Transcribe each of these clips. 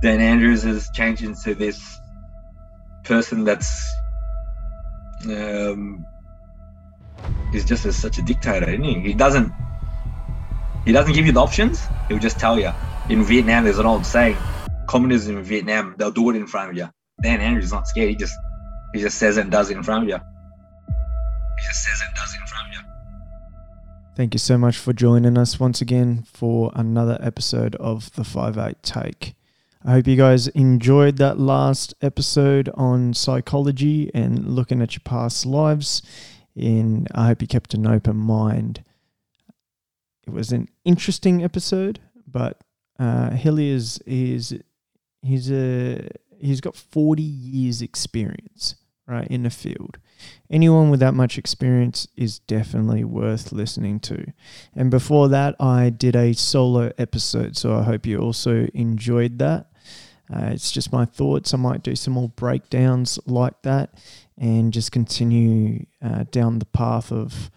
Dan Andrews has changed into this person that's um, he's just a, such a dictator, isn't he? He doesn't he doesn't give you the options. He'll just tell you. In Vietnam, there's an old saying: communism in Vietnam, they'll do it in front of you. Dan Andrews is not scared. He just he just says and does it in front of you. He just says and does it in front of you. Thank you so much for joining us once again for another episode of the 5-8 Take. I hope you guys enjoyed that last episode on psychology and looking at your past lives. And I hope you kept an open mind. It was an interesting episode, but uh, Hilliers is he's a he's got forty years experience right in the field. Anyone with that much experience is definitely worth listening to. And before that, I did a solo episode, so I hope you also enjoyed that. Uh, it's just my thoughts. I might do some more breakdowns like that and just continue uh, down the path of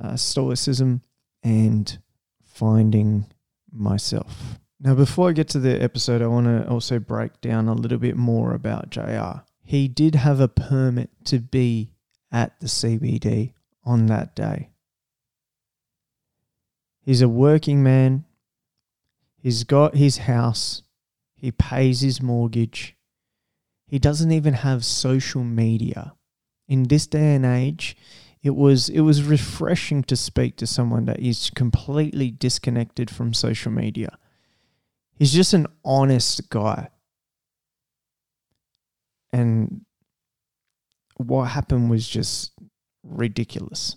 uh, stoicism and finding myself. Now, before I get to the episode, I want to also break down a little bit more about JR. He did have a permit to be at the CBD on that day. He's a working man. He's got his house. He pays his mortgage. He doesn't even have social media. In this day and age, it was it was refreshing to speak to someone that is completely disconnected from social media. He's just an honest guy. And what happened was just ridiculous.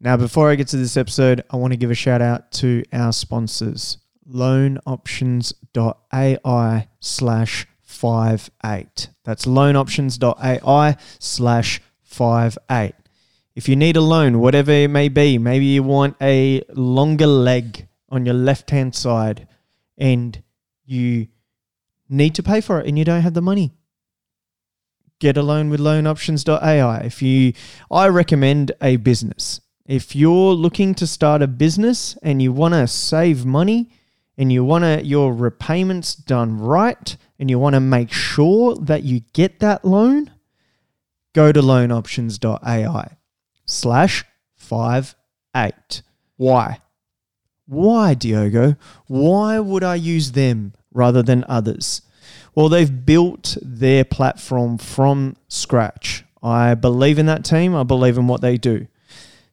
Now, before I get to this episode, I want to give a shout out to our sponsors loanoptions.ai slash five eight. That's loanoptions.ai slash five eight. If you need a loan, whatever it may be, maybe you want a longer leg on your left hand side and you need to pay for it and you don't have the money. Get a loan with loanoptions.ai. If you I recommend a business. If you're looking to start a business and you want to save money, and you want your repayments done right and you want to make sure that you get that loan, go to loanoptions.ai slash five eight. Why? Why, Diogo? Why would I use them rather than others? Well, they've built their platform from scratch. I believe in that team. I believe in what they do.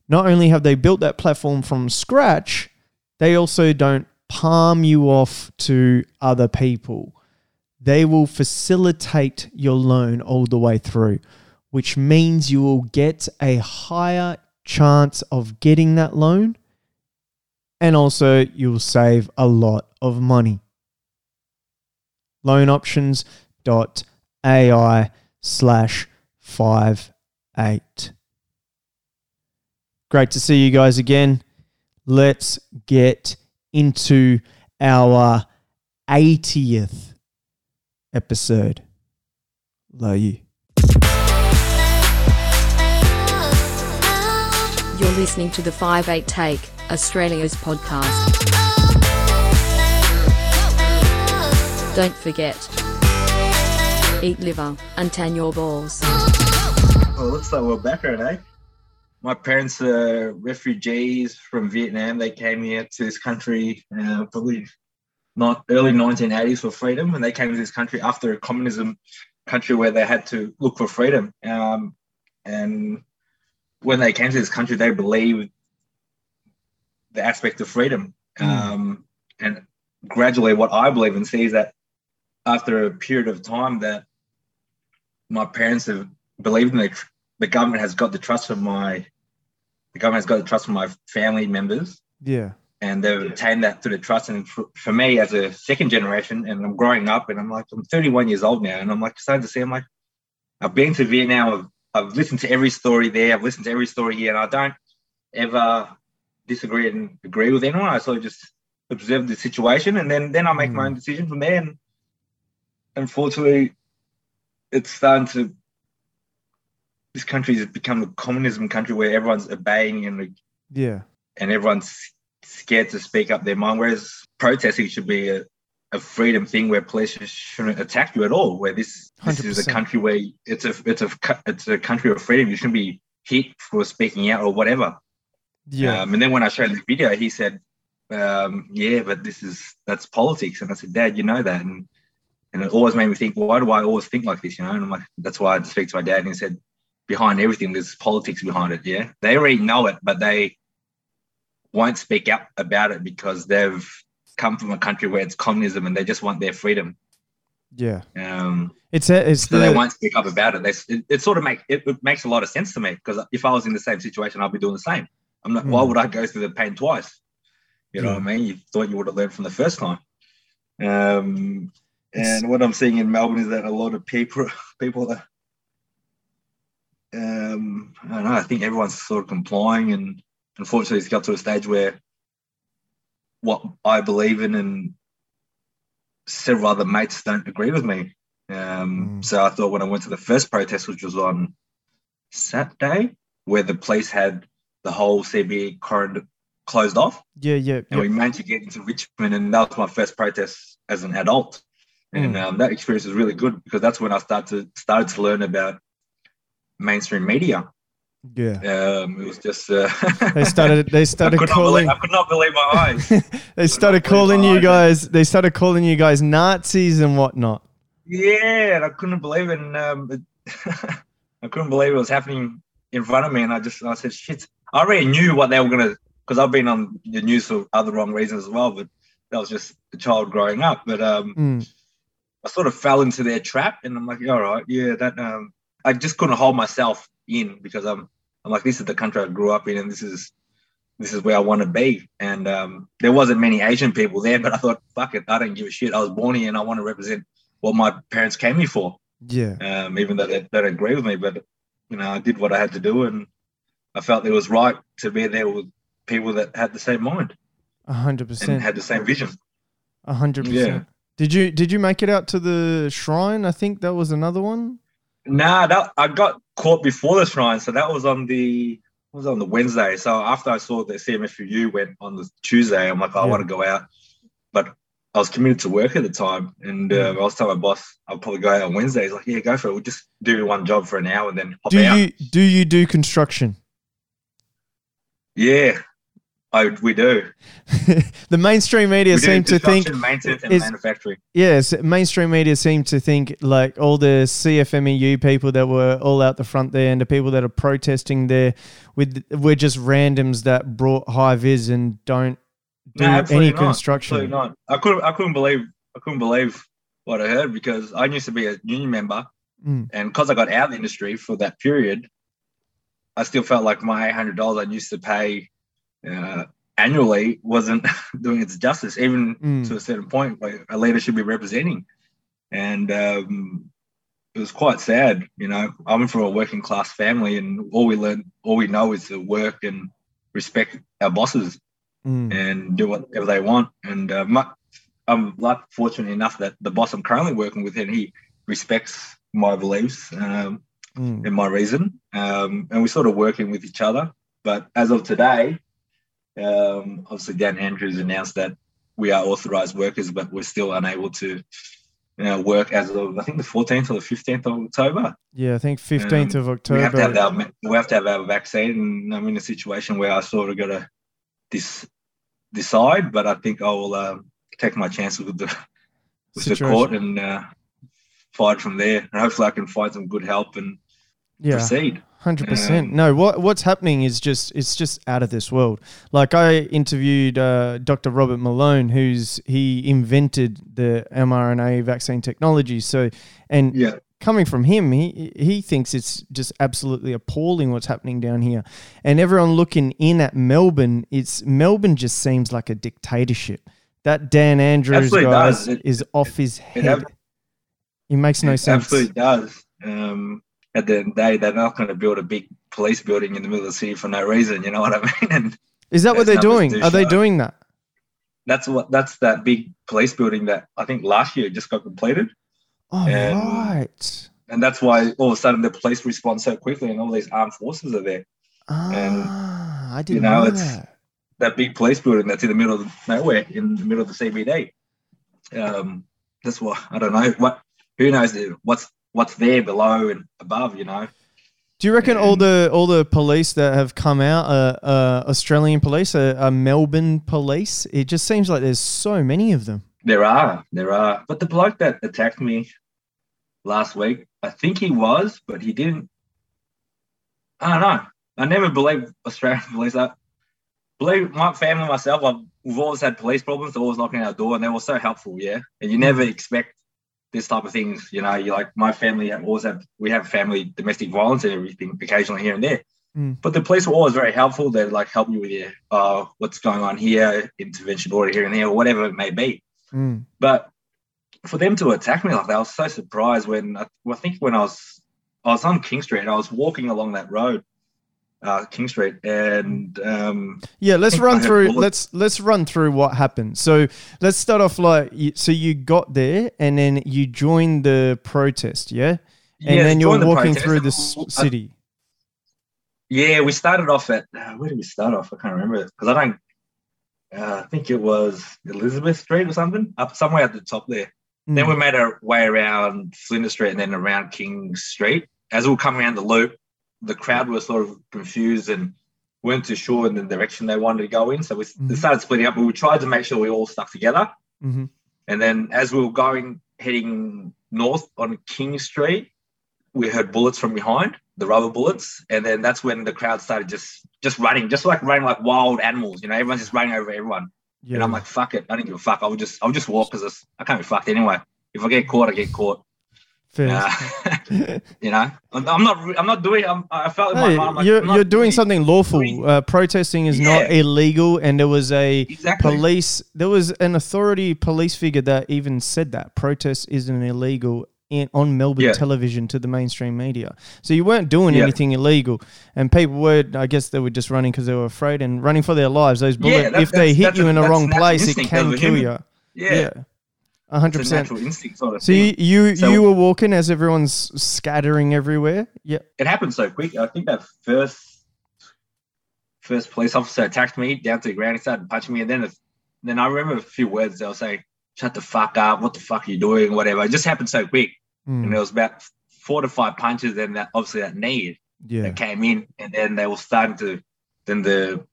Not only have they built that platform from scratch, they also don't palm you off to other people. They will facilitate your loan all the way through, which means you will get a higher chance of getting that loan and also you'll save a lot of money. Loanoptions.ai slash five eight. Great to see you guys again. Let's get into our 80th episode. Love you. You're listening to the 5-8 Take, Australia's podcast. Don't forget, eat liver and tan your balls. Well, looks like we're back, eh? My parents are refugees from Vietnam. They came here to this country uh, probably not early 1980s for freedom, and they came to this country after a communism country where they had to look for freedom. Um, and when they came to this country, they believed the aspect of freedom. Mm. Um, and gradually, what I believe and see is that after a period of time, that my parents have believed in the, the government has got the trust of my the government has got the trust from my family members. Yeah. And they've obtained that through the trust. And for, for, me, as a second generation, and I'm growing up, and I'm like, I'm 31 years old now, and I'm like starting to see, I'm like, I've been to Vietnam, I've, I've listened to every story there, I've listened to every story here, and I don't ever disagree and agree with anyone. I sort of just observe the situation, and then then I make mm. my own decision from there. And unfortunately, it's starting to this country has become a communism country where everyone's obeying and yeah, and everyone's scared to speak up their mind. Whereas protesting should be a a freedom thing where police shouldn't attack you at all. Where this this is a country where it's a it's a it's a country of freedom. You shouldn't be hit for speaking out or whatever. Yeah. Um, and then when I showed the video, he said, um, "Yeah, but this is that's politics." And I said, "Dad, you know that." And and it always made me think, why do I always think like this? You know, and I'm like, that's why I had to speak to my dad. And he said, behind everything, there's politics behind it. Yeah, they already know it, but they won't speak up about it because they've come from a country where it's communism and they just want their freedom. yeah. Um, It's a, it's so they won't speak up about it. They, it, it sort of make it, it makes a lot of sense to me because if I was in the same situation, I'd be doing the same. I'm not. Why Mm. would I go through the pain twice? You know Yeah. what I mean? You thought you would have learned from the first time. Um, It's- and what I'm seeing in Melbourne is that a lot of people people that um, I don't know. I think everyone's sort of complying, and unfortunately, it's got to a stage where what I believe in and several other mates don't agree with me. Um, Mm. So I thought when I went to the first protest, which was on Saturday, where the police had the whole CBD corridor closed off, yeah, yeah, and yeah. we managed to get into Richmond, and that was my first protest as an adult. And Mm. um, that experience was really good because that's when I started to, started to learn about mainstream media. yeah. Um, it was just uh, They started. They started not calling. believe, I could not believe my eyes. they started calling you eyes. guys. They started calling you guys Nazis and whatnot. Yeah, and I couldn't believe it. And, um, it I couldn't believe it was happening in front of me. And I just, I said, shit. I already knew what they were going to, because I've been on the news for other wrong reasons as well, but that was just a child growing up. But um, Mm. I sort of fell into their trap. And I'm like, all right, yeah, that, um, I just couldn't hold myself in because I'm, I'm like, this is the country I grew up in and this is, this is where I want to be. And um, there wasn't many Asian people there, but I thought, fuck it, I don't give a shit. I was born here and I want to represent what my parents came here for Yeah, um, even though they, don't agree with me. But you know, I did what I had to do, and I felt it was right to be there with people that had the same mind a hundred and percent. had the same vision. A hundred percent. Did you did you make it out to the shrine? I think that was another one. Nah, that I got caught before the shrine, so that was on the was on the Wednesday. So after I saw the CFMEU went on the Tuesday, I'm like, I Yeah. want to go out, but I was committed to work at the time, and uh, I was telling my boss I'll probably go out on Wednesday. He's like, Yeah, go for it. We'll just do one job for an hour and then hop Do out. you do you do construction? Yeah, I we do. the mainstream media seem to think construction, maintenance and manufacturing. yes, mainstream media seem to think like all the CFMEU people that were all out the front there and the people that are protesting there with we're just randoms that brought high vis and don't do No, any not. construction. Absolutely not. I couldn't. I couldn't believe. I couldn't believe what I heard because I used to be a union member, Mm. and because I got out of the industry for that period, I still felt like my eight hundred dollars I used to pay uh, annually wasn't doing its justice, even Mm. to a certain point. Like a leader should be representing, and um, it was quite sad. You know, I'm from a working class family, and all we learn, all we know is to work and respect our bosses Mm. and do whatever they want. And uh, my, I'm like fortunate enough that the boss I'm currently working with, and he respects my beliefs um, Mm. and my reason, um, and we're sort of working with each other. But as of today, um, obviously Dan Andrews announced that we are authorized workers, but we're still unable to. You know, work as of I think the 14th or the 15th of October. Yeah, I think fifteenth Um, of We have to have October. our we have to have our vaccine, and I'm in a situation where I sort of got to dis, decide. But I think I will um, take my chances with the with the court and uh, fight from there. And hopefully, I can find some good help and Yeah, proceed. Hundred percent. Um, No, what what's happening is just it's just out of this world. Like I interviewed uh, Dr. Robert Malone, who's he invented the mRNA vaccine technology. So, and Yeah, coming from him, he he thinks it's just absolutely appalling what's happening down here. And everyone looking in at Melbourne, it's Melbourne just seems like a dictatorship. That Dan Andrews Absolutely guy does. It- is off his it head. ab- It makes no it sense. absolutely does. Um, at the end of the day, they're not going to build a big police building in the middle of the city for no reason. You know what I mean? And Is that what they're doing? Are they doing that? that's what that's that big police building that I think last year just got completed. Oh, And- right. and that's why all of a sudden the police respond so quickly and all these armed forces are there. Ah, I didn't know, know, it's- that. That big police building that's in the middle of nowhere, in the middle of the CBD. um, that's what I don't know. What who knows what's what's there below and above? You know. Do you reckon all the all the police that have come out are uh, Australian police, are, are Melbourne police? It just seems like there's so many of them. There are, there are. But the bloke that attacked me last week, I think he was, but he didn't. I don't know. I never believed Australian police. I believe my family, myself, I've, we've always had police problems. They're always knocking our door, and they were so helpful. Yeah, and you never expect this type of things. You know, you like my family have always have we have family domestic violence and everything occasionally here and there. Mm. But the police were always very helpful. They'd like help you with your uh, what's going on here, intervention order here and there, or whatever it may be. Mm. But for them to attack me like that, I was so surprised when I, I think when I was I was on King Street and I was walking along that road, uh, King Street, and um, Yeah, let's run through. Let's let's run through what happened. So let's start off like so you got there and then you joined the protest, yeah, and yeah, then you're the walking protest. through the city. Yeah, we started off at uh, where did we start off? I can't remember because I don't. Uh, I think it was Elizabeth Street or something up somewhere at the top there. Then Mm. we made our way around Flinders Street and then around King Street. As we were coming around the loop, the crowd were sort of confused and weren't too sure in the direction they wanted to go in. So we Mhm. started splitting up. But we tried to make sure we all stuck together. Mhm. And then as we were going, heading north on King Street, we heard bullets from behind, the rubber bullets. And then that's when the crowd started just just running, just like running like wild animals. You know, everyone's just running over everyone. Yeah. And I'm like, fuck it. I don't give a fuck. I'll just I'll just walk because I can't be fucked anyway. If I get caught, I get caught. Uh, you know, I'm, I'm not. I'm not doing. I'm, I felt in my mind. Like, you're, you're doing really- something lawful. Uh, protesting is not illegal, and there was a Exactly. police. There was an authority police figure that even said that protest isn't illegal in on Melbourne Yeah. television to the mainstream media. So you weren't doing Yeah. anything illegal, and people were. I guess they were just running because they were afraid and running for their lives. Those bullets, that- if they hit you in the wrong place, it can kill you. Yeah. Hundred percent. natural instinct sort of So thing. you you, So- you were walking as everyone's scattering everywhere. Yeah. it happened so quick. I think that first first police officer attacked me down to the ground. He started punching me, and then then I remember a few words. They'll say, "Shut the fuck up! What the fuck are you doing?" Whatever. It just happened so quick, Mm, and there was about four to five punches, and that obviously that knee yeah. that came in, and then they were starting to. Then the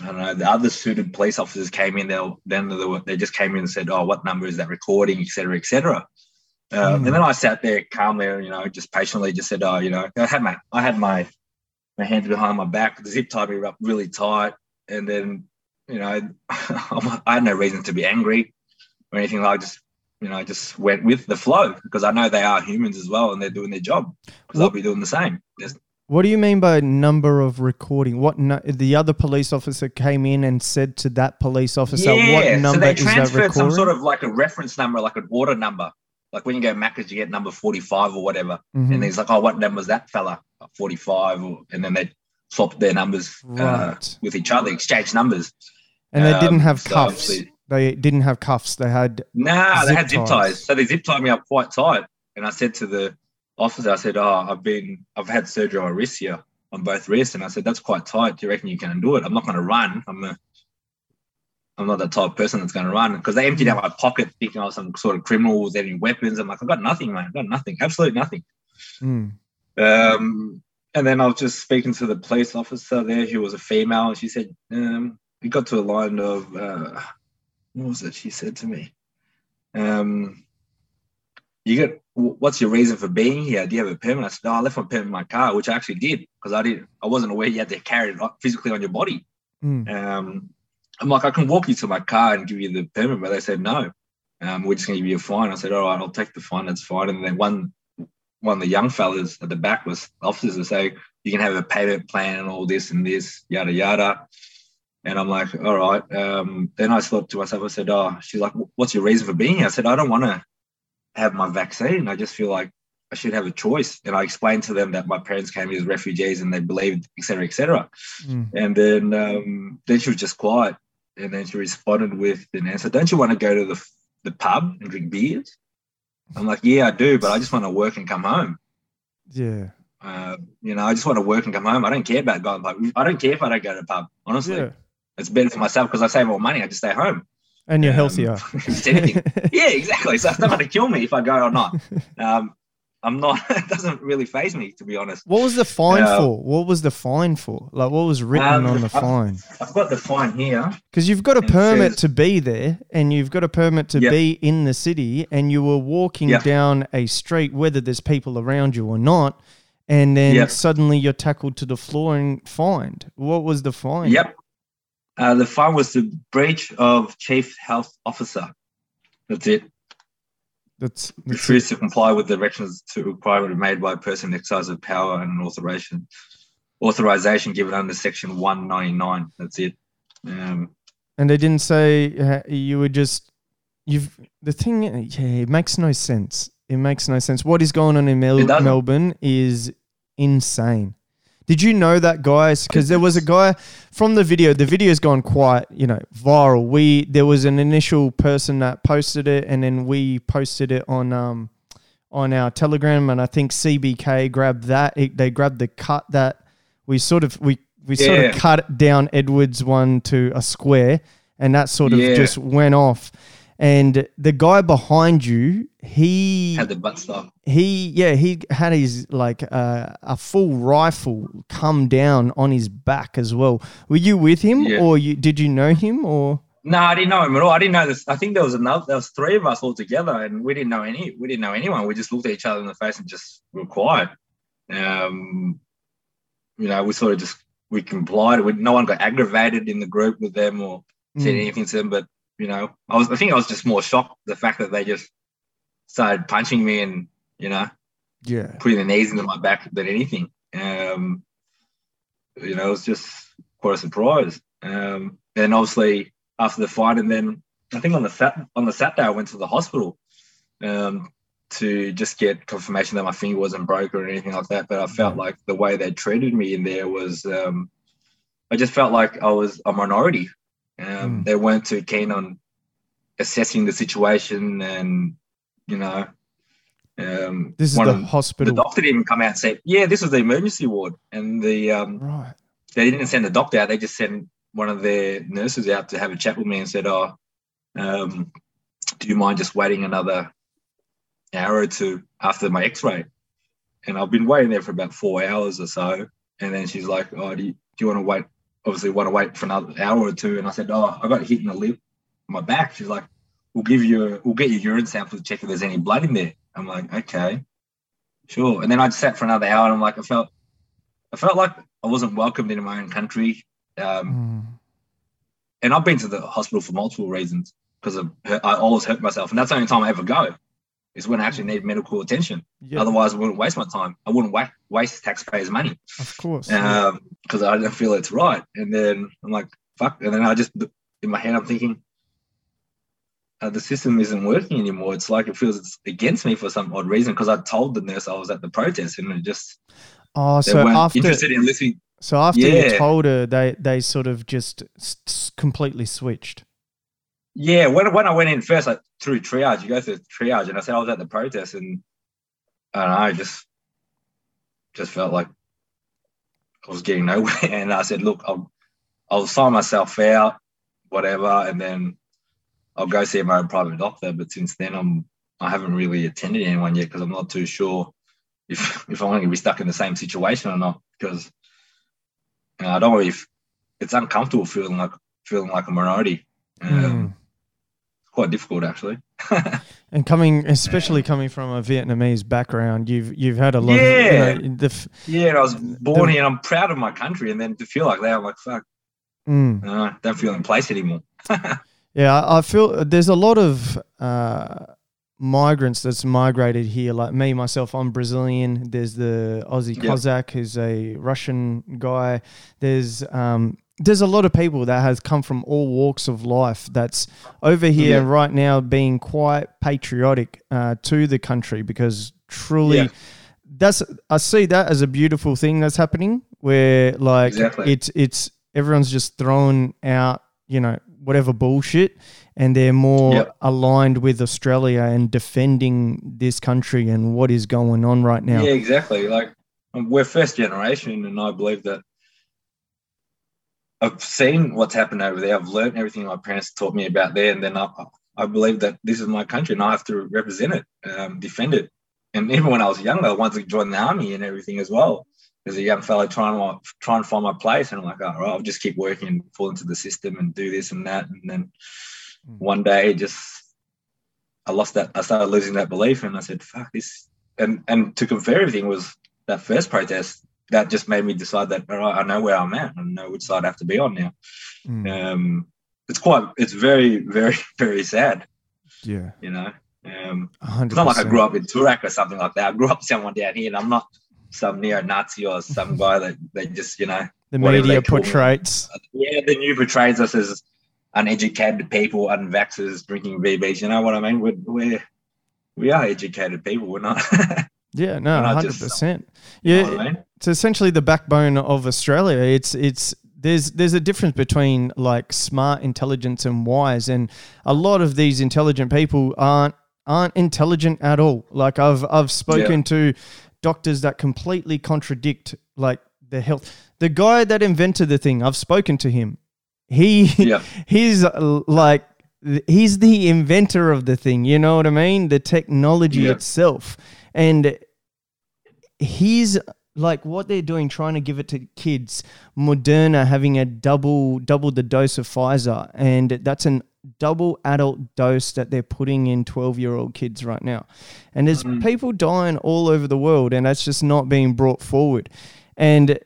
I don't know the other suited police officers came in. They then they, were, they just came in and said, "Oh, what number is that recording?" Etc. Etc. Um, Hmm. And then I sat there calmly, and you know, just patiently, just said, "Oh, you know, I had my I had my my hands behind my back, the zip tied me up really tight, and then you know, I had no reason to be angry or anything. I just you know, I just went with the flow because I know they are humans as well, and they're doing their job because I'll be doing the same. There's, What do you mean by number of recording? What nu- the other police officer came in and said to that police officer, "What so number they is that transferred recording?" some sort of like a reference number, like an order number. Like when you go Macca's, you get number 45 or whatever. Mhm. And he's like, oh, what number's that fella? 45. Or, and then they swapped their numbers uh, Right. with each other, exchanged numbers. and they didn't um, have so cuffs. They didn't have cuffs. They had Nah, they had zip ties. ties. So they zip tied me up quite tight. And I said to the officer, I said, oh, I've been, I've had surgery on wrist here, on both wrists. And I said, that's quite tight. Do you reckon you can do it? I'm not going to run. I'm a, I'm not that type of person that's going to run because they emptied out my pocket thinking I was some sort of criminal with any weapons. I'm like, I've got nothing, man. I've got nothing. Absolutely nothing. mm, Um, and then I was just speaking to the police officer there, who was a female, and she said, um, we got to a line of, uh, what was it she said to me? Um, you get, what's your reason for being here? Do you have a permit? I said, oh, I left my permit in my car, which I actually did because I didn't, I wasn't aware you had to carry it physically on your body. mm. Um, I'm like, I can walk you to my car and give you the permit, but they said no. Um, we're just going to give you a fine. I said, all right, I'll take the fine. That's fine. And then one, one of the young fellas at the back was officers were saying, you can have a payment plan and all this and this, yada yada. And I'm like, all right. Um, then I thought to myself, I said, oh, she's like, what's your reason for being here? I said, I don't want to have my vaccine. I just feel like I should have a choice. And I explained to them that my parents came here as refugees and they believed, et cetera, et cetera. Mm. And then um, then she was just quiet. And then she responded with an answer, Don't you want to go to the, the pub and drink beers? I'm like, Yeah, I do, but I just want to work and come home. Yeah. Uh, you know, I just want to work and come home. I don't care about going pub. I don't care if I don't go to the pub, honestly. Yeah. It's better for myself because I save more money. I just stay home. And you're Um, healthier. if it's anything. yeah, exactly. So it's not going to kill me if I go or not. Um, I'm not. It doesn't really phase me, to be honest. What was the fine Uh, for? What was the fine for? Like, what was written Um, on the I've- fine? I've got the fine here. Because you've got a permit says- to be there, and you've got a permit to Yep. be in the city, and you were walking Yep. down a street, whether there's people around you or not, and then Yep. suddenly you're tackled to the floor and fined. What was the fine? Yep. Uh, the fine was the breach of chief health officer. That's it. That's, that's Refused to comply with the directions to requirement made by a person exercise of power and an authorization authorization given under section 199. That's it. Um, and they didn't say uh, you were just you've the thing. Yeah, it makes no sense. It makes no sense. What is going on in Mel- Melbourne is insane. Did you know that, guys? Because there was a guy from the video. The video's gone quite, you know, viral. We there was an initial person that posted it, and then we posted it on um on our Telegram, and I think CBK grabbed that. It, they grabbed the cut that we sort of we we sort of cut down Edwards one to a square, and that sort of Yeah. just went off. And the guy behind you, he had the butt he yeah he had his like uh, a full rifle come down on his back as well. Were you with him, Yeah. or you did you know him, or No, I didn't know him at all. I didn't know this. I think there was another. There was three of us all together, and we didn't know any. We didn't know anyone. We just looked at each other in the face and just were quiet. Um, you know, we sort of just we complied. We, no one got aggravated in the group with them or said Mm. anything to them. But you know, I was. I think I was just more shocked the fact that they just started punching me and you know yeah, putting their knees into my back than anything. Um, you know, it was just quite a surprise. Um, and obviously after the fight, and then I think on the sat on the Saturday I went to the hospital um, to just get confirmation that my finger wasn't broken or anything like that. But I felt like the way they treated me in there was, um, I just felt like I was a minority. Um, Mm. They weren't too keen on assessing the situation, and you know. Um, this is one the of the hospital, the doctor didn't even come out and say, "Yeah, this was the emergency ward," and the um, right? they didn't send the doctor out. They just sent one of their nurses out to have a chat with me and said, "Oh, um, do you mind just waiting another hour or two after my X-ray?" And I've been waiting there for about four hours or so. And then she's like, "Oh, do you, do you want to wait? Obviously, want to wait for another hour or two. And I said, "Oh, I got hit in the lip, my back." She's like, "We'll give you, we'll get your urine sample to check if there's any blood in there." I'm like, "Okay, sure." And then I just sat for another hour, and I'm like, I felt, I felt like I wasn't welcomed in my own country. Um, Mm. and I've been to the hospital for multiple reasons because I always hurt myself, and that's the only time I ever go is when I actually need medical attention. Yeah, Otherwise, I wouldn't waste my time. I wouldn't wa- waste taxpayers' money of course. yeah. because I don't feel it's right. And then I'm like, fuck. And then I just in my head, I'm thinking. Uh, the system isn't working anymore. It's like it feels it's against me for some odd reason because I told the nurse I was at the protest and it just oh, they so weren't after interested in listening. so after you told her, they they sort of just completely switched. Yeah, when when I went in first, like through triage, you go through triage, and I said I was at the protest, and I don't know, just just felt like I was getting nowhere, and I said, look, I'll I'll sign myself out, whatever, and then I'll go see my own private doctor. But since then, I'm I haven't really attended anyone yet because I'm not too sure if if I'm going to be stuck in the same situation or not because you know, I don't know if It's uncomfortable feeling like feeling like a minority. Um, Mm. Quite difficult actually. And coming, especially coming from a Vietnamese background, you've you've had a lot. Yeah. Of, you know, the, f- Yeah, and I was born The- here and I'm proud of my country, and then to feel like that, I'm like, fuck, mm. no, I don't feel in place anymore. Yeah, I I feel there's a lot of uh, migrants that's migrated here. Like me, myself, I'm Brazilian. There's the Aussie Yeah. Cossack, who's a Russian guy. There's um, there's a lot of people that has come from all walks of life that's over here Yeah. right now being quite patriotic uh, to the country because truly Yeah. that's I see that as a beautiful thing that's happening where like Exactly. it's it's everyone's just throwing out you know whatever bullshit and they're more Yep. aligned with Australia and defending this country and what is going on right now. Yeah, exactly. Like we're first generation, and I believe that I've seen what's happened over there. I've learned everything my parents taught me about there, and then I, I believe that this is my country, and I have to represent it, um, defend it. And even when I was younger, I wanted to join the army and everything as well. As a young fellow trying to try and find my place, and I'm like, all right, I'll just keep working and fall into the system and do this and that. And then mm. one day, just I lost that. I started losing that belief, and I said, "Fuck this." And and to confirm everything was that first protest that just made me decide that all right, I know where I'm at. I know which side I have to be on now. Mm. Um, it's quite, it's very, very, very sad. Yeah. You know, um, 100%. it's not like I grew up in Toorak or something like that. I grew up someone down here, and I'm not some neo-Nazi or some guy that they just, you know, the media portrays. Yeah, the new portrays us as uneducated people, unvaxxers drinking VBs. You know what I mean? We're, we're we are educated people. We're not. Yeah, no, hundred percent. Yeah, I mean? It's essentially the backbone of Australia. It's it's there's there's a difference between like smart intelligence and wise, and a lot of these intelligent people aren't aren't intelligent at all. Like I've I've spoken yeah. to doctors that completely contradict like the health. The guy that invented the thing, I've spoken to him. He yeah. he's like he's the inventor of the thing. You know what I mean? The technology yeah. itself and he's like what they're doing trying to give it to kids. Moderna having a double double the dose of pfizer and that's an double adult dose that they're putting in 12 year old kids right now. And there's mm-hmm. people dying all over the world and that's just not being brought forward. And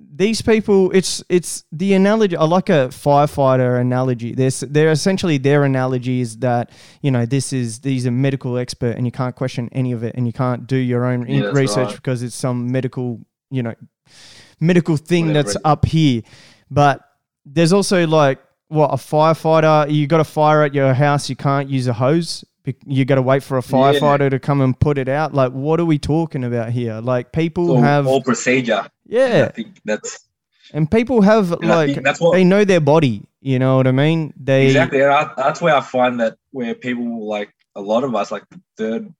these people it's it's the analogy i like a firefighter analogy there's they're essentially their analogy is that you know this is these are medical expert and you can't question any of it and you can't do your own yeah, research right. because it's some medical you know medical thing Whatever that's up here but there's also like what a firefighter you got a fire at your house you can't use a hose you got to wait for a firefighter yeah. to come and put it out. Like, what are we talking about here? Like, people have all procedure. Yeah, I think that's and people have and like that's what, they know their body. You know what I mean? They exactly. that's where I find that where people like a lot of us, like the third,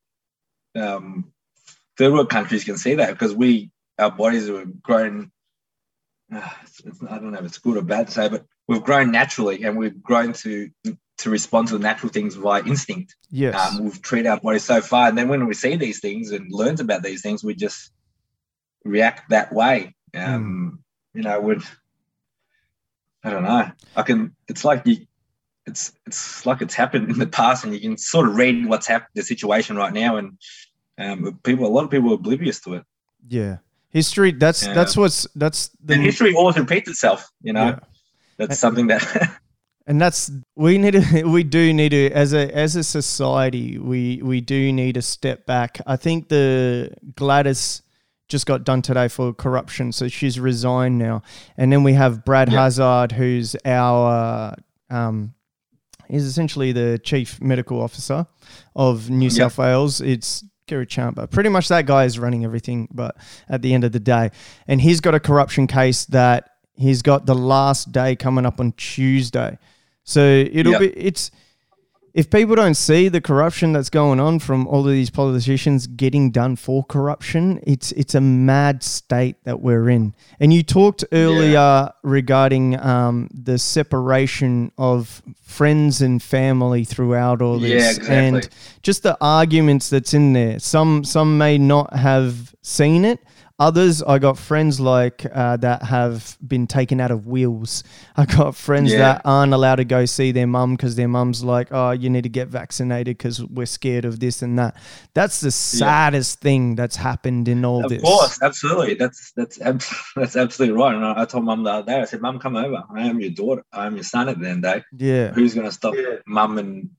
um, third world countries, can see that because we our bodies are grown. Uh, it's, it's, I don't know if it's good or bad to say, but we've grown naturally and we've grown to to respond to the natural things via instinct. Yes. Um, we've treated our bodies so far. And then when we see these things and learns about these things, we just react that way. Um, mm. You know, with, I don't know. I can, it's like you, it's, it's like it's happened in the past and you can sort of read what's happened, the situation right now. And um, people, a lot of people are oblivious to it. Yeah. History, that's, yeah. that's what's, that's the. And history always repeats itself, you know. Yeah. That's something that and that's we need to we do need to as a as a society we we do need to step back i think the gladys just got done today for corruption so she's resigned now and then we have brad yep. hazzard who's our um he's essentially the chief medical officer of new yep. south wales it's Kerry Chant. Pretty much that guy is running everything, but at the end of the day. And he's got a corruption case that he's got the last day coming up on Tuesday. So it'll yep. be it's if people don't see the corruption that's going on from all of these politicians getting done for corruption, it's it's a mad state that we're in. And you talked earlier yeah. regarding um, the separation of friends and family throughout all this, yeah, exactly. and just the arguments that's in there. Some some may not have seen it, Others, I got friends like uh, that have been taken out of wheels. I got friends yeah. that aren't allowed to go see their mum because their mum's like, "Oh, you need to get vaccinated because we're scared of this and that." That's the saddest yeah. thing that's happened in all of this. Of course, absolutely. That's that's that's absolutely right. And I, told mum the other day, I said, "Mum, come over. I am your daughter. I am your son at the end of the day. Yeah, who's going to stop yeah. mum and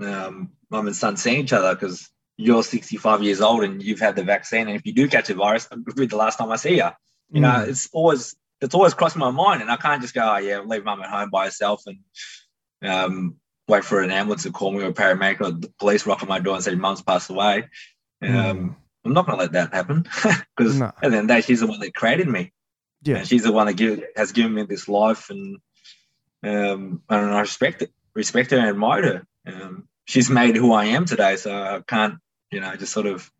um, mum and son seeing each other because." You're 65 years old and you've had the vaccine, and if you do catch a virus, it'll be the last time I see you. You mm. know, it's always it's always crossing my mind, and I can't just go, oh yeah, leave mum at home by herself and um, wait for an ambulance to call me or a paramedic or the police rock on my door and say mum's passed away. Um, mm. I'm not going to let that happen because no. at the end of the day, she's the one that created me. Yeah, and she's the one that give, has given me this life, and um, and I respect it, respect her, and admire her. Um, she's made who I am today, so I can't you know, just sort of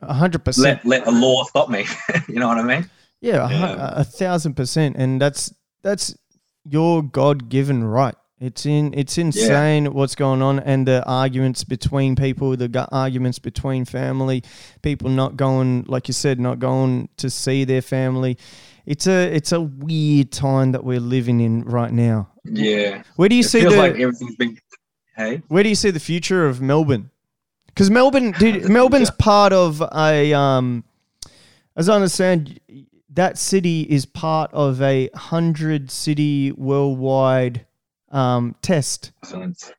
a hundred percent let let the law stop me. you know what I mean? Yeah, yeah. A, a, thousand percent, and that's that's your God given right. It's in it's insane what's going on and the arguments between people, the gu- arguments between family, people not going like you said, not going to see their family. It's a it's a weird time that we're living in right now. Yeah. Where do you It see the like everything's been. Hey. where do you see the future of Melbourne? Because Melbourne, dude, Melbourne's part of a um, as I understand, that city is part of a hundred city worldwide um, test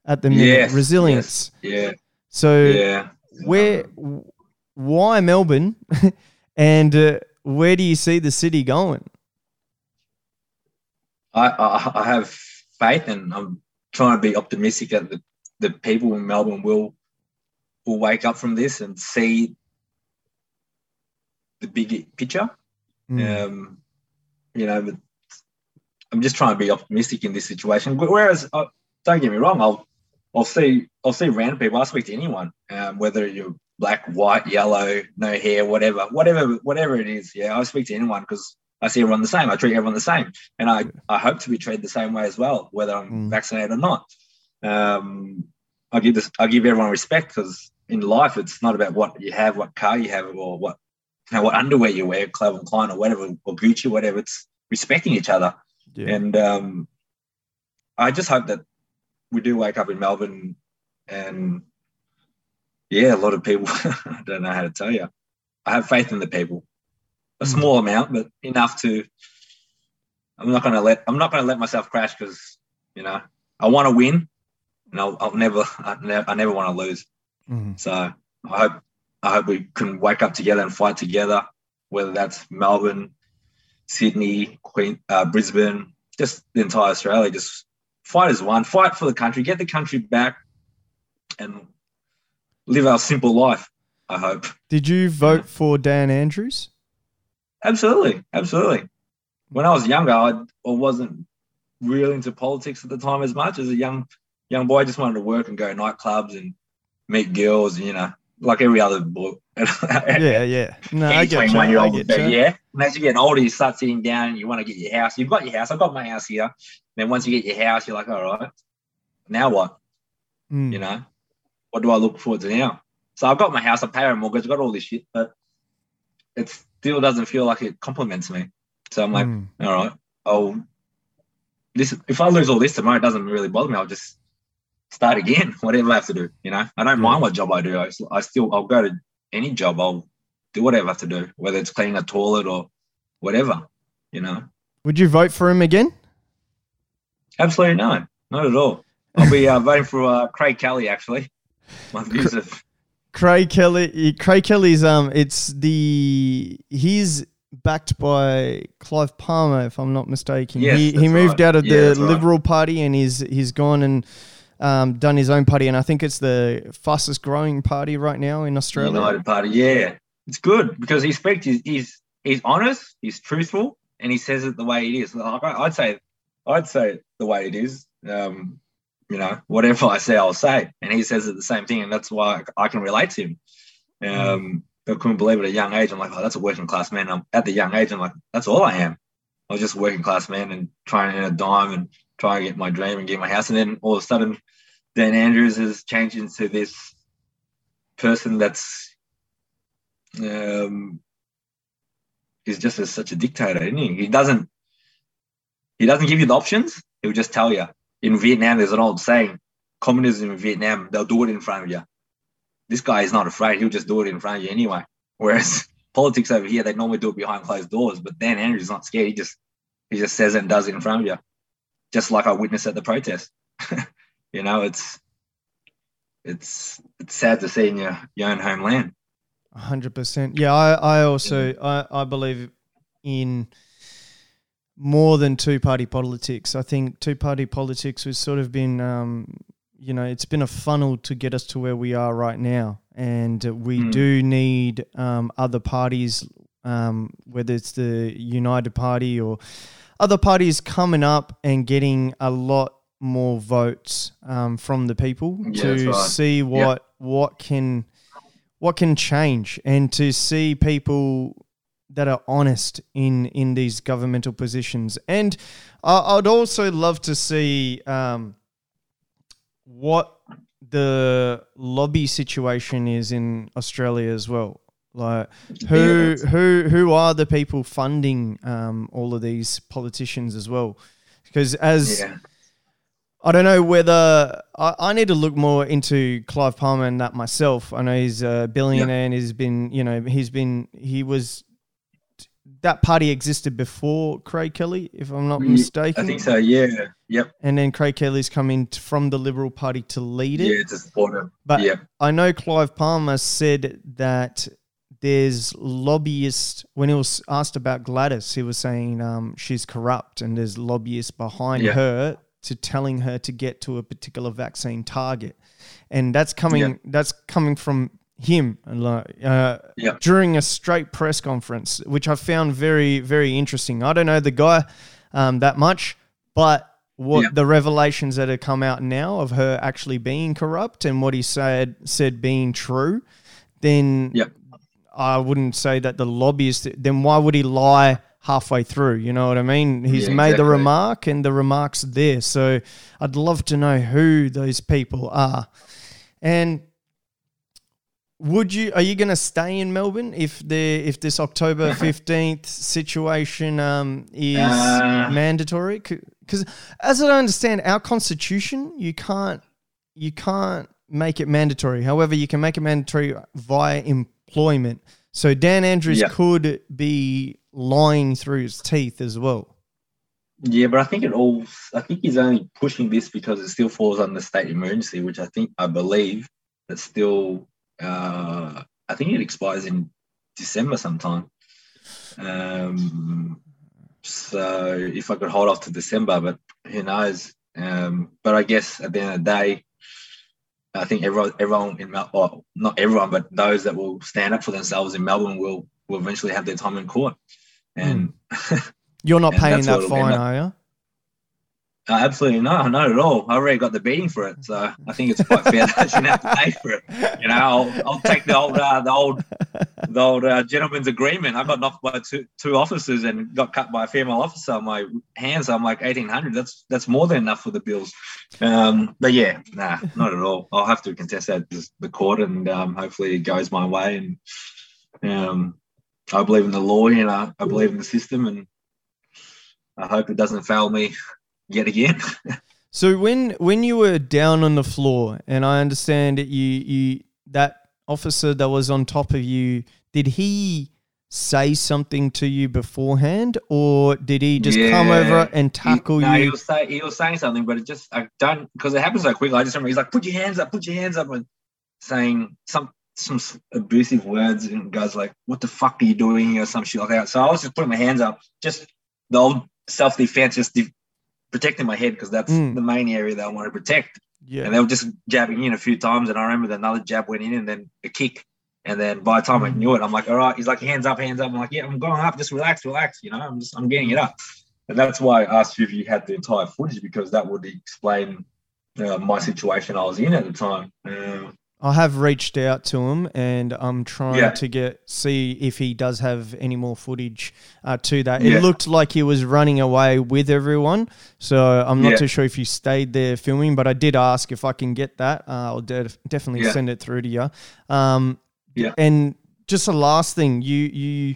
at the minute. Yes, resilience. Yeah. So Yeah. where, why Melbourne, and uh, where do you see the city going? I, I I have faith, and I'm trying to be optimistic that the, the people in Melbourne will will wake up from this and see the big picture. Mm. Um, you know, but I'm just trying to be optimistic in this situation. Whereas, uh, don't get me wrong, I'll I'll see I'll see random people. I speak to anyone, um, whether you're black, white, yellow, no hair, whatever, whatever, whatever it is. Yeah, I speak to anyone because I see everyone the same. I treat everyone the same, and I I hope to be treated the same way as well, whether I'm Mm. vaccinated or not. Um, I give this I give everyone respect because in life it's not about what you have, what car you have, or what you know, what underwear you wear, Calvin Klein or whatever, or Gucci, whatever. It's respecting each other. Yeah. And um, I just hope that we do wake up in Melbourne and yeah, a lot of people, I don't know how to tell you. I have faith in the people. A Mm. small amount, but enough to I'm not gonna let I'm not gonna let myself crash because you know I want to win, and I'll, I'll never I never, I never want to lose. Mhm. So I hope I hope we can wake up together and fight together, whether that's Melbourne, Sydney, Queen, uh, Brisbane, just the entire Australia. Just fight as one, fight for the country, get the country back, and live our simple life. I hope. Did you vote for Dan Andrews? Absolutely, absolutely. When I was younger, I, I wasn't really into politics at the time as much as a young young boy. I just wanted to work and go to nightclubs and meet girls, you know, like every other boy. Yeah, yeah. No, I get you. I get you. yeah. And as you get older, you start sitting down and you want to get your house. You've got your house. I've got my house here. Then once you get your house, you're like, all right, now what? Mm. You know, what do I look forward to now? So I've got my house, I pay a mortgage, I've got all this shit, but it still doesn't feel like it complements me. So I'm like, Mm. all right, I'll this if I lose all this tomorrow, it doesn't really bother me. I'll just start again, whatever I have to do. You know, I don't mind what job I do. I still I'll go to any job. I'll do whatever I have to do, whether it's cleaning a toilet or whatever. You know, Would you vote for him again? absolutely no, not at all. I'll be uh, voting for uh, Craig Kelly. Actually, my views of Craig Kelly. Craig Kelly's um, it's the he's backed by Clive Palmer, if I'm not mistaken. Yes, he he moved right. out of Yeah, the that's right. Liberal Party and he's he's gone and um, done his own party, and I think it's the fastest growing party right now in Australia. United Party. Yeah, it's good because he speaks. He's he's, he's honest. He's truthful, and he says it the way it is. Like, I- I'd say, I'd say the way it is. Um, you know, whatever I say, I'll say, and he says it the same thing, and that's why I can relate to him. Um, I couldn't believe it at a young age. I'm like, oh, that's a working class man. I'm at the young age. I'm like, that's all I am. I was just a working class man and trying to earn a dime and trying to get my dream and get my house. And then all of a sudden, Dan Andrews has changed into this person that's um he's just a, such a dictator, isn't he? He doesn't he doesn't give you the options. He'll just tell you. In Vietnam, there's an old saying: communism in Vietnam, they'll do it in front of you. This guy is not afraid. He'll just do it in front of you anyway. Whereas politics over here, they normally do it behind closed doors. But Dan Andrews is not scared. He just he just says it and does it in front of you, just like I witnessed at the protest. you know, it's it's it's sad to see in your, your own homeland. hundred percent. Yeah, I, I also I, I believe in more than two party politics. I think two party politics has sort of been um, you know, it's been a funnel to get us to where we are right now. And we Mm. do need um, other parties, um, whether it's the United Party or other parties coming up and getting a lot more votes um, from the people Yeah, to right. see what what can what can change and to see people that are honest in in these governmental positions and I, I'd also love to see um, what the lobby situation is in Australia as well. Like who Yeah. who who are the people funding um, all of these politicians as well? Because as Yeah. I don't know whether I, I need to look more into Clive Palmer and that myself. I know he's a billionaire and he's been, you know, he's been, he was, that party existed before Craig Kelly, if I'm not mistaken. I think so. Yeah. Yep. And then Craig Kelly's come in from the Liberal Party to lead it. Yeah, to support him. But yeah. I know Clive Palmer said that there's lobbyists, when he was asked about Gladys, he was saying um, she's corrupt and there's lobbyists behind Yeah. her to telling her to get to a particular vaccine target. And that's coming Yeah. that's coming from him uh, Yeah. during a straight press conference, which I found very, very interesting. I don't know the guy um, that much, but what Yeah. the revelations that have come out now of her actually being corrupt and what he said said being true, then. I wouldn't say that the lobbyist. Then why would he lie halfway through? You know what I mean? He's Yeah, made the remark, and the remark's there. So I'd love to know who those people are. And would you? Are you going to stay in Melbourne if the if this October fifteenth situation um, is Uh. mandatory? Because as I understand, our constitution, you can't you can't make it mandatory. However, you can make it mandatory via employment. So Dan Andrews Yeah. could be lying through his teeth as well. Yeah, but I think it all. I think he's only pushing this because it still falls under state emergency, which I think I believe that still. Uh, I think it expires in December sometime. Um, so if I could hold off to December, but who knows? Um, but I guess at the end of the day, I think everyone, everyone in well, not everyone, but those that will stand up for themselves in Melbourne will will eventually have their time in court. And You're not And paying that what it'll end fine, are you? Uh, absolutely no, not at all. I already got the beating for it, so I think it's quite fair that I shouldn't have to pay for it. You know, I'll, I'll take the old, uh, the old, the old uh, gentleman's agreement. I got knocked by two, two officers and got cut by a female officer on my hands. I'm like eighteen hundred. That's that's more than enough for the bills. Um, but yeah, nah, not at all. I'll have to contest that to the court, and um, hopefully it goes my way. And um, I believe in the law, you know, I believe in the system, and I hope it doesn't fail me yet again. So when when you were down on the floor, and I understand that you you that officer that was on top of you, did he say something to you beforehand, or did he just come over and tackle he, no, he you? was, say, he was saying something, but it just I don't because it happens so quickly. I just remember he's like, "Put your hands up, put your hands up," and saying some some abusive words, and guys like, "What the fuck are you doing?" here?" or some shit like that. So I was just putting my hands up, just the old self defense, just de- protecting my head because that's Mm. the main area that I want to protect. Yeah. And they were just jabbing in a few times, and I remember that another jab went in, and then a kick. And then by the time I Mm. knew it, I'm like, all right. He's like, hands up, hands up. I'm like, yeah, I'm going up. Just relax, relax. You know, I'm just, I'm getting it up. And that's why I asked you if you had the entire footage because that would explain uh, my situation I was in at the time. Um, I have reached out to him, and I'm trying Yeah. to get see if he does have any more footage uh, to that. Yeah. It looked like he was running away with everyone, so I'm not Yeah. too sure if he stayed there filming. But I did ask if I can get that. Uh, I'll de- definitely send it through to you. Um, Yeah. And just the last thing, you you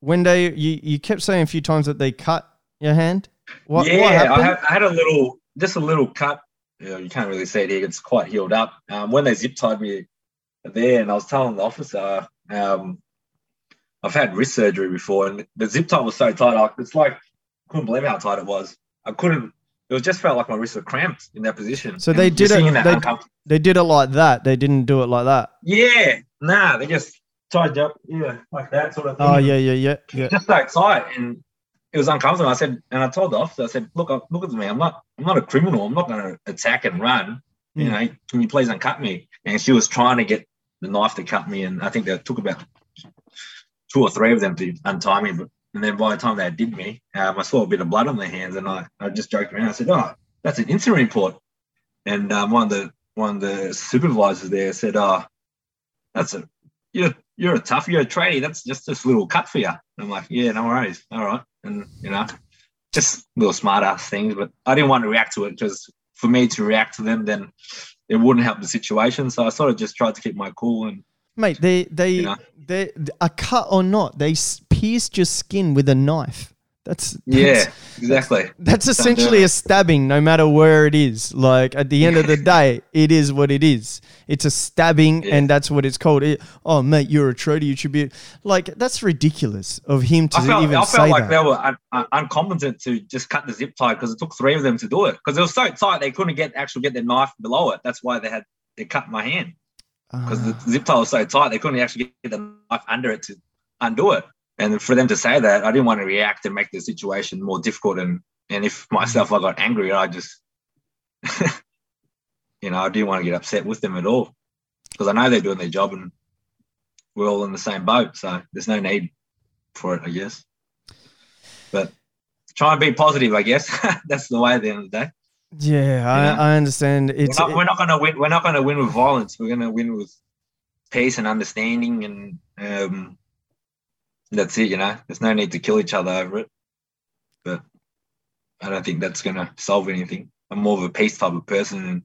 when they you, you kept saying a few times that they cut your hand. What, yeah, what happened? I had, I had a little, just a little cut. You, know, you can't really see it here. It's quite healed up. Um, when they zip tied me there, and I was telling the officer, um, I've had wrist surgery before, and the zip tie was so tight. I, it's like couldn't believe how tight it was. I couldn't. It was just felt like my wrists were cramped in that position. So they did it- they- they did it like that. They didn't do it like that. yeah, nah, they just tied up, yeah, like that sort of thing. Oh yeah, yeah, yeah, yeah. just so tight and it was uncomfortable. I said, and I told the officer, I said, look, look at me. I'm not, I'm not a criminal. I'm not going to attack and run. You Mm. know, can you please uncut me? And she was trying to get the knife to cut me, and I think that took about two or three of them to untie me. But and then by the time they did me, um, I saw a bit of blood on their hands, and I, I just joked around. I said, oh, that's an incident report. And um, one of the one of the supervisors there said, oh, that's a you're you're a tough, you're a tradie. That's just this little cut for you. And I'm like, yeah, no worries. All right. And you know, just little smart ass things. But I didn't want to react to it because for me to react to them, then it wouldn't help the situation. So I sort of just tried to keep my cool and Mate, they they You know? they a cut or not, they pierced your skin with a knife. That's, that's yeah, exactly. That's Don't essentially a stabbing, no matter where it is. Like at the end of the day, it is what it is. It's a stabbing, Yeah. and that's what it's called. It, oh, mate, you're a traitor. You should be like that's ridiculous of him to I felt, even I say felt like that. they were un, un, incompetent to just cut the zip tie because it took three of them to do it because it was so tight they couldn't get actually get their knife below it. That's why they had they cut my hand because Ah. the zip tie was so tight they couldn't actually get the knife under it to undo it. And for them to say that, I didn't want to react and make the situation more difficult. And and if myself I got angry, I just you know I didn't want to get upset with them at all because I know they're doing their job and we're all in the same boat. So there's no need for it, I guess. But try and be positive, I guess. That's the way at the end of the day. yeah, Yeah. I, I understand. It's we're not, we're not going to win. We're not going to win with violence. We're going to win with peace and understanding, and um, that's it. You know, there's no need to kill each other over it. But I don't think that's going to solve anything. I'm more of a peace type of person, and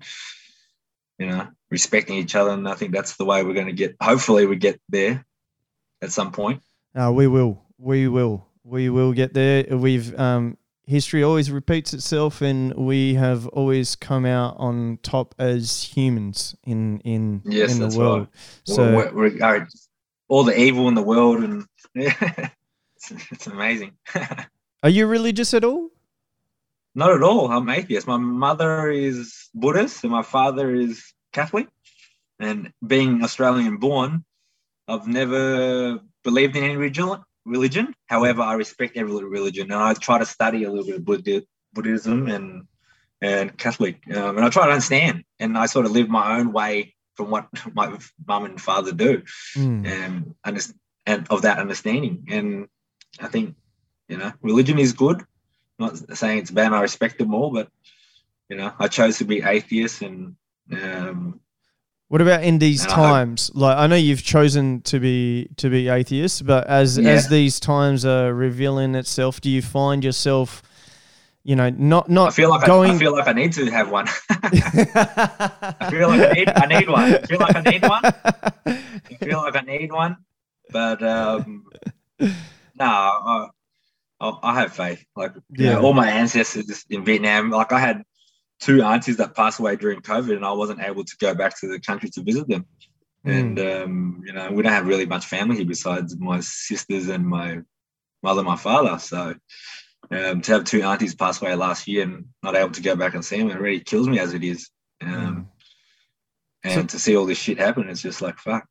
you know, respecting each other. And I think that's the way we're going to get. Hopefully, we get there at some point. Uh, we will. We will. We will get there. We've um, history always repeats itself, and we have always come out on top as humans in in Yes, in the world. right. So we're, we're, all the evil in the world, and yeah, it's, it's amazing. are you religious at all? Not at all. I'm atheist. My mother is Buddhist and my father is Catholic. And being Australian born, I've never believed in any religion. Religion. However, I respect every religion, and I try to study a little bit of Buddhi- Buddhism and and Catholic, um, and I try to understand. And I sort of live my own way from what my mum and father do, Mm. and and of that understanding. And I think you know, religion is good. not saying it's bad. I respect them all, but you know, I chose to be atheist, and um, What about in these And I times? Like I know you've chosen to be to be atheist, but as Yeah. as these times are revealing itself, do you find yourself, you know, not I not feel like I, going? I feel like I need to have one. I feel like I need, I need one. I feel like I need one. I feel like I need one, but um, no, I, I, I have faith. Like, you know, all my ancestors in Vietnam, like I had two aunties that passed away during COVID, and I wasn't able to go back to the country to visit them. And um, you know, we don't have really much family here besides my sisters and my mother, and my father. So um, to have two aunties pass away last year and not able to go back and see them, it really kills me as it is. Um, and to see all this shit happen, it's just like fuck.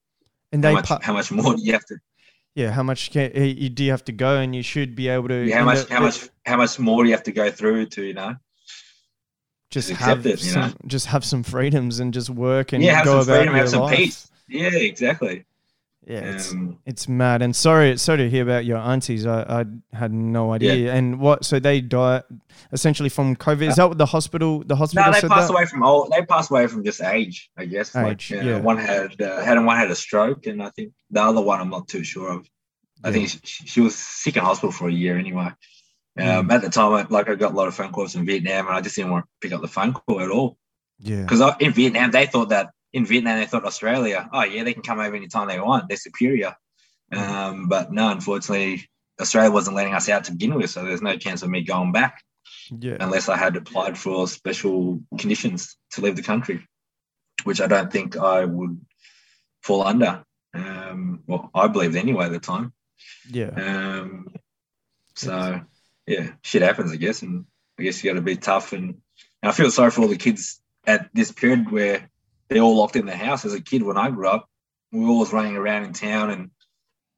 and How they much, pa- how much more do you have to? yeah, how much can, eh, you do you have to go, and you should be able to. Yeah, how much? How much? How much more do you have to go through to you know? Just have it, some, know? just have some freedoms and just work and yeah, have go some about freedom, your have some life. peace. Yeah, exactly. Yeah, it's, Um, it's mad. And sorry, sorry to hear about your aunties. I, I had no idea. And what? So they died essentially from COVID. Is that what the hospital? The hospital no, they passed that? away from old. They passed away from just age, I guess. Age, like, know, yeah. One had uh, had one had a stroke, and I think the other one I'm not too sure of. I Yeah. think she, she was sick in hospital for a year anyway. Um, Mm. At the time, I, like I got a lot of phone calls from Vietnam, and I just didn't want to pick up the phone call at all Yeah. because in Vietnam they thought that in Vietnam they thought Australia, oh yeah, they can come over anytime they want. They're superior. Um, but no, unfortunately, Australia wasn't letting us out to begin with, so there's no chance of me going back Yeah. unless I had applied for special conditions to leave the country, which I don't think I would fall under. Um, well, I believed anyway at the time. Yeah. Um, so yeah, shit happens, I guess, and I guess you got to be tough. And, and I feel sorry for all the kids at this period where they're all locked in the house. As a kid, when I grew up, we were always running around in town and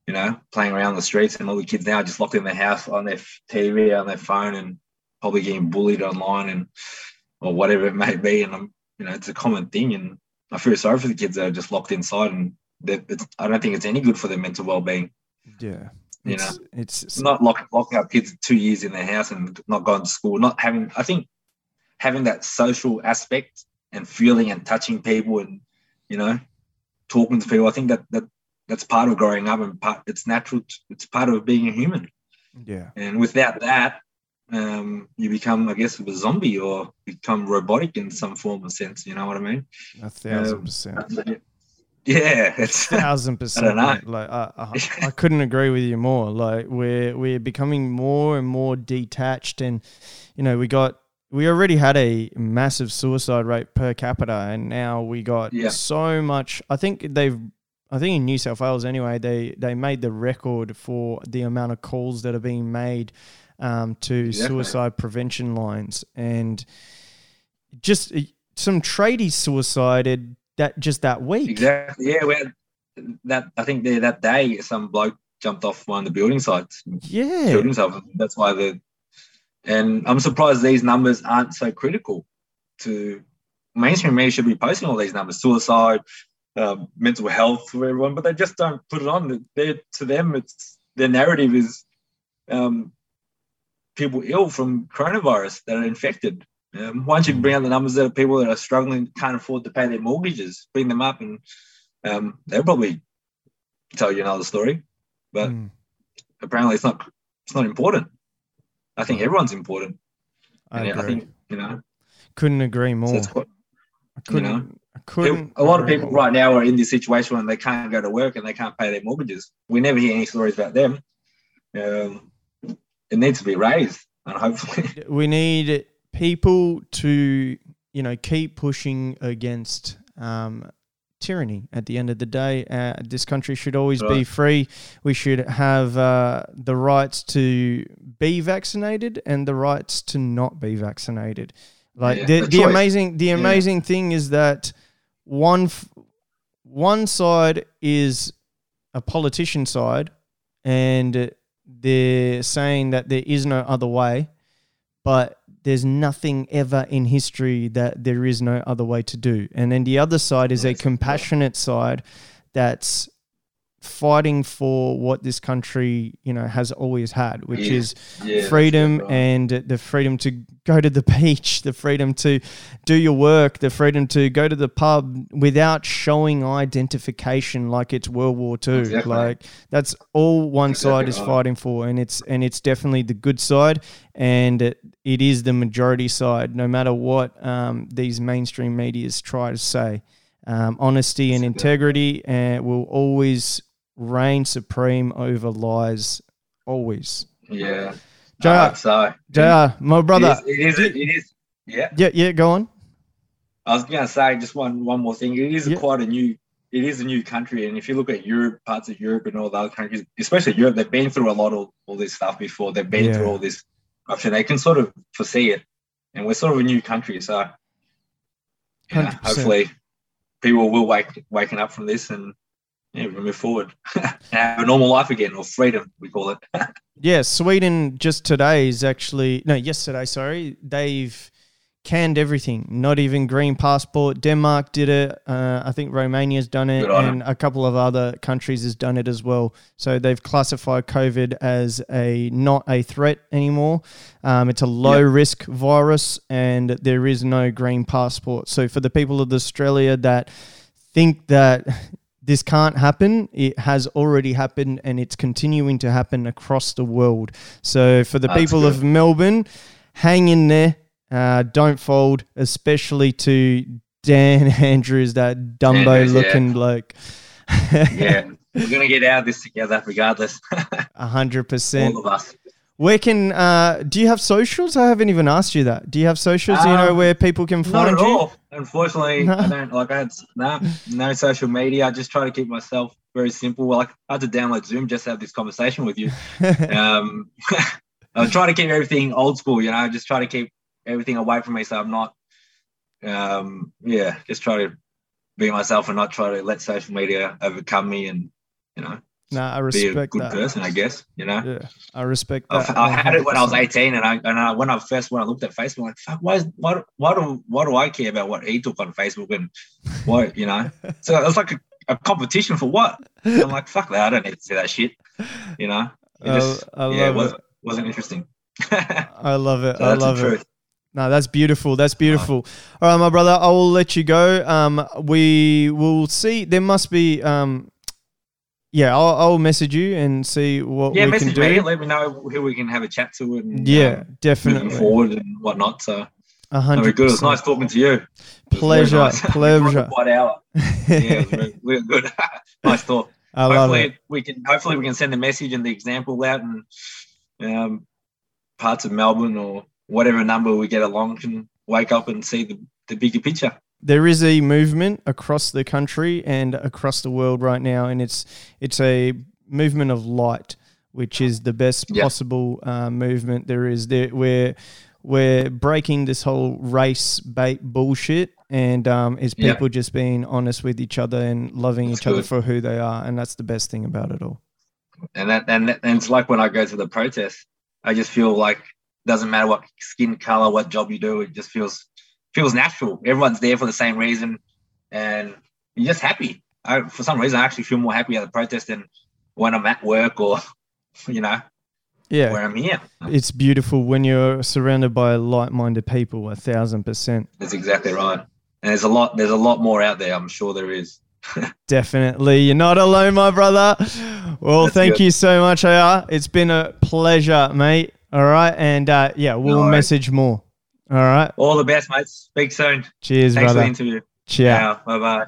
you know playing around the streets, and all the kids now are just locked in the house on their TV, on their phone, and probably getting bullied online and or whatever it may be. And I'm, you know, it's a common thing, and I feel sorry for the kids that are just locked inside, and that I don't think it's any good for their mental well-being. Yeah. You It's, it's, It's not lock, locking up kids two years in their house and not going to school, not having, I think, having that social aspect and feeling and touching people and, you know, talking to people. I think that, that that's part of growing up and part, it's natural. It's part of being a human. yeah. And without that, um, you become, I guess, a zombie or become robotic in some form of sense. You know what I mean? A thousand Um, percent. Yeah, it's a thousand percent. I don't know. Like I, I, I couldn't agree with you more. Like we're we're becoming more and more detached, and you know we got we already had a massive suicide rate per capita, and now we got Yeah. so much. I think they've. I think in New South Wales anyway, they they made the record for the amount of calls that are being made um, to Exactly. suicide prevention lines, and just uh, some tradies suicided that just that week. exactly yeah. We had that. I think there that day, some bloke jumped off one of the building sites, Yeah. killed himself. That's why the. And I'm surprised these numbers aren't so critical to mainstream media should be posting all these numbers, suicide, um, mental health for everyone, but they just don't put it on. They're, to them, it's their narrative is um, people ill from coronavirus that are infected. Um, once you bring out the numbers of people that are struggling, can't afford to pay their mortgages, bring them up, and um, they'll probably tell you another story. But Mm. apparently, it's not it's not important. I think everyone's important. I And I think you know. couldn't agree more. quite, I couldn't. know, I couldn't. a lot of people more. right now are in this situation when they can't go to work and they can't pay their mortgages. We never hear any stories about them. Um, it needs to be raised, and hopefully, We need people to, you know, keep pushing against um, tyranny. At the end of the day, uh, this country should always be free. We should have uh, the rights to be vaccinated and the rights to not be vaccinated. Like Yeah, the, the the amazing, the Yeah. amazing thing is that one one side is a politician side, and they're saying that there is no other way, but there's nothing ever in history that there is no other way to do. And then the other side is a Yes, compassionate side that's fighting for what this country, you know, has always had, which Yeah. is yeah, freedom right. and the freedom to go to the beach, the freedom to do your work, the freedom to go to the pub without showing identification like it's World War II. Exactly. Like that's all one side is right. fighting for, and it's and it's definitely the good side, and it, it is the majority side, no matter what um, these mainstream medias try to say. Um, honesty and integrity uh, will always reign supreme over lies. Always. yeah. JR, so. JR, my brother. It is, it is. It is. Yeah. Yeah, yeah, go on. I was going to say just one one more thing. It is Yeah. quite a new. It is a new country, and if you look at Europe, parts of Europe, and all the other countries, especially Europe, they've been through a lot of all this stuff before. They've been Yeah. through all this corruption. They can sort of foresee it, and we're sort of a new country, so yeah, hopefully people will wake waking up from this and yeah, we move forward and have a normal life again, or freedom, we call it. Yeah, Sweden just today is actually no, yesterday, sorry. They've canned everything, not even green passport. Denmark did it. Uh, I think Romania's done it, Good on 'em. and a couple of other countries has done it as well. So they've classified COVID as a not a threat anymore. Um, it's a low risk virus, and there is no green passport. So for the people of Australia that think that this can't happen. It has already happened and it's continuing to happen across the world. So, for the That's people good. of Melbourne, hang in there. Uh, don't fold, especially to Dan Andrews, that Dumbo Andrews, yeah. looking bloke. Yeah, we're gonna get out of this together, regardless. A hundred percent. all of us. Where can uh, do you have socials? I haven't even asked you that. Do you have socials? do you know Um, where people can Not find at you? all. Unfortunately, No. I don't like. I had no, no social media. I just try to keep myself very simple. Like I had to download Zoom just to have this conversation with you. um, I try to keep everything old school. You know, just try to keep everything away from me, so I'm not. Um, yeah, just try to be myself and not try to let social media overcome me, and you know, nah, I be a respect good that. person. I guess you know. Yeah, I respect that. I had it when I was 18, and I and I, when I first when I looked at Facebook, I'm like, fuck, why is why, do- why do why do I care about what he took on Facebook and what you know? So it was like a, a competition for what? I'm like, fuck that, I don't need to see that shit. You know, it just I yeah, it wasn't wasn't interesting. I love it. I love it. No, that's beautiful. That's beautiful. All right, my brother, I will let you go. Um, we will see. There must be. Um, yeah, I'll, I'll message you and see what Yeah, we can message do. me. Let me know who we can have a chat to and yeah, um, moving definitely. forward and whatnot. So A hundred good. It was nice talking to you. It was very Pleasure, nice. pleasure. Quite hour. Yeah, really, really good. nice talk. I hopefully we can hopefully we can send the message and the example out and um, parts of Melbourne or whatever number we get along can wake up and see the, the bigger picture. There is a movement across the country and across the world right now, and it's it's a movement of light, which is the best Yeah. possible uh, movement there is. There, we're we're breaking this whole race bait bullshit, and um, it's Yeah. people just being honest with each other and loving That's each other for who they are, and that's the best thing about it all. And that and, that- and it's like when I go to the protest, I just feel like doesn't matter what skin color, what job you do, it just feels feels natural. Everyone's there for the same reason, and you're just happy. I, for some reason, I actually feel more happy at the protest than when I'm at work or you know Yeah, where I'm here. it's beautiful when you're surrounded by like-minded people. A thousand percent. That's exactly right. And there's a lot. There's a lot more out there. I'm sure there is. Definitely. You're not alone, my brother. Well, That's thank good. you so much, JR. It's been a pleasure, mate. All right. And uh, yeah, we'll worries. message more. All right. All the best, mates. Speak soon. Cheers, brother. Thanks for the interview. Ciao. Bye bye.